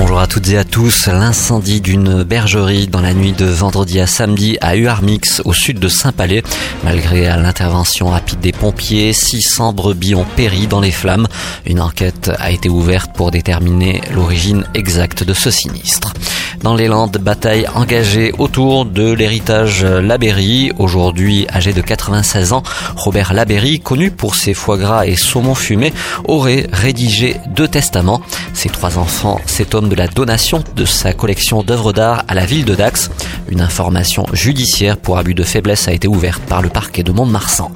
Bonjour à toutes et à tous. L'incendie d'une bergerie dans la nuit de vendredi à samedi à Uarmix, au sud de Saint-Palais. Malgré l'intervention rapide des pompiers, 600 brebis ont péri dans les flammes. Une enquête a été ouverte pour déterminer l'origine exacte de ce sinistre. Dans les Landes, bataille engagée autour de l'héritage Labéry. Aujourd'hui âgé de 96 ans, Robert Labéry, connu pour ses foie gras et saumon fumé, aurait rédigé deux testaments. Ses trois enfants s'étonnent de la donation de sa collection d'œuvres d'art à la ville de Dax. Une information judiciaire pour abus de faiblesse a été ouverte par le parquet de Mont-de-Marsan.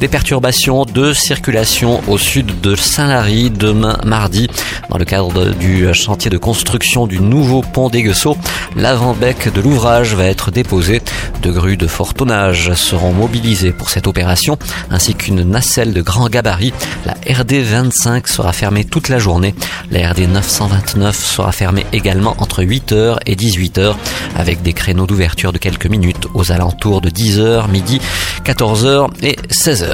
Des perturbations de circulation au sud de Saint-Lary demain mardi dans le cadre du chantier de construction du nouveau pont d'Aiguesseau. L'avant-bec de l'ouvrage va être déposé. Deux grues de fort tonnage seront mobilisées pour cette opération ainsi qu'une nacelle de grand gabarit. La RD 25 sera fermée toute la journée. La RD 929 sera fermée également entre 8h et 18h avec des créneaux d'ouverture de quelques minutes aux alentours de 10h, midi, 14h et 16h.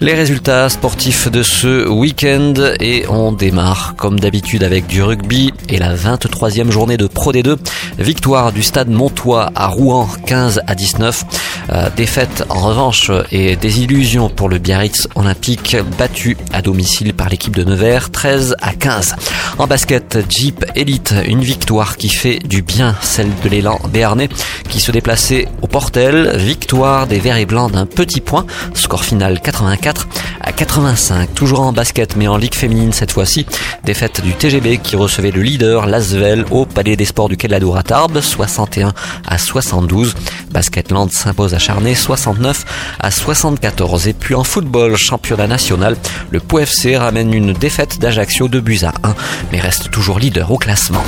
Les résultats sportifs de ce week-end et on démarre comme d'habitude avec du rugby et la 23e journée de Pro D2. Victoire du stade Montois à Rouen 15 à 19. Euh, défaite en revanche et des illusions pour le Biarritz Olympique battu à domicile par l'équipe de Nevers 13 à 15. En basket, Jeep Elite, une victoire qui fait du bien, celle de l'élan béarnais qui se déplaçait au Portel. Victoire des Verts et Blancs d'un petit point, score final 84 à 85. Toujours en basket mais en Ligue féminine cette fois-ci. Défaite du TGB qui recevait le leader Lasvel au Palais des Sports du Quai de à Tarbes 61 à 72. Basketland s'impose à Charnay 69 à 74. Et puis en football, championnat national, le POFC ramène une défaite d'Ajaccio de buts à 1 mais reste toujours leader au classement.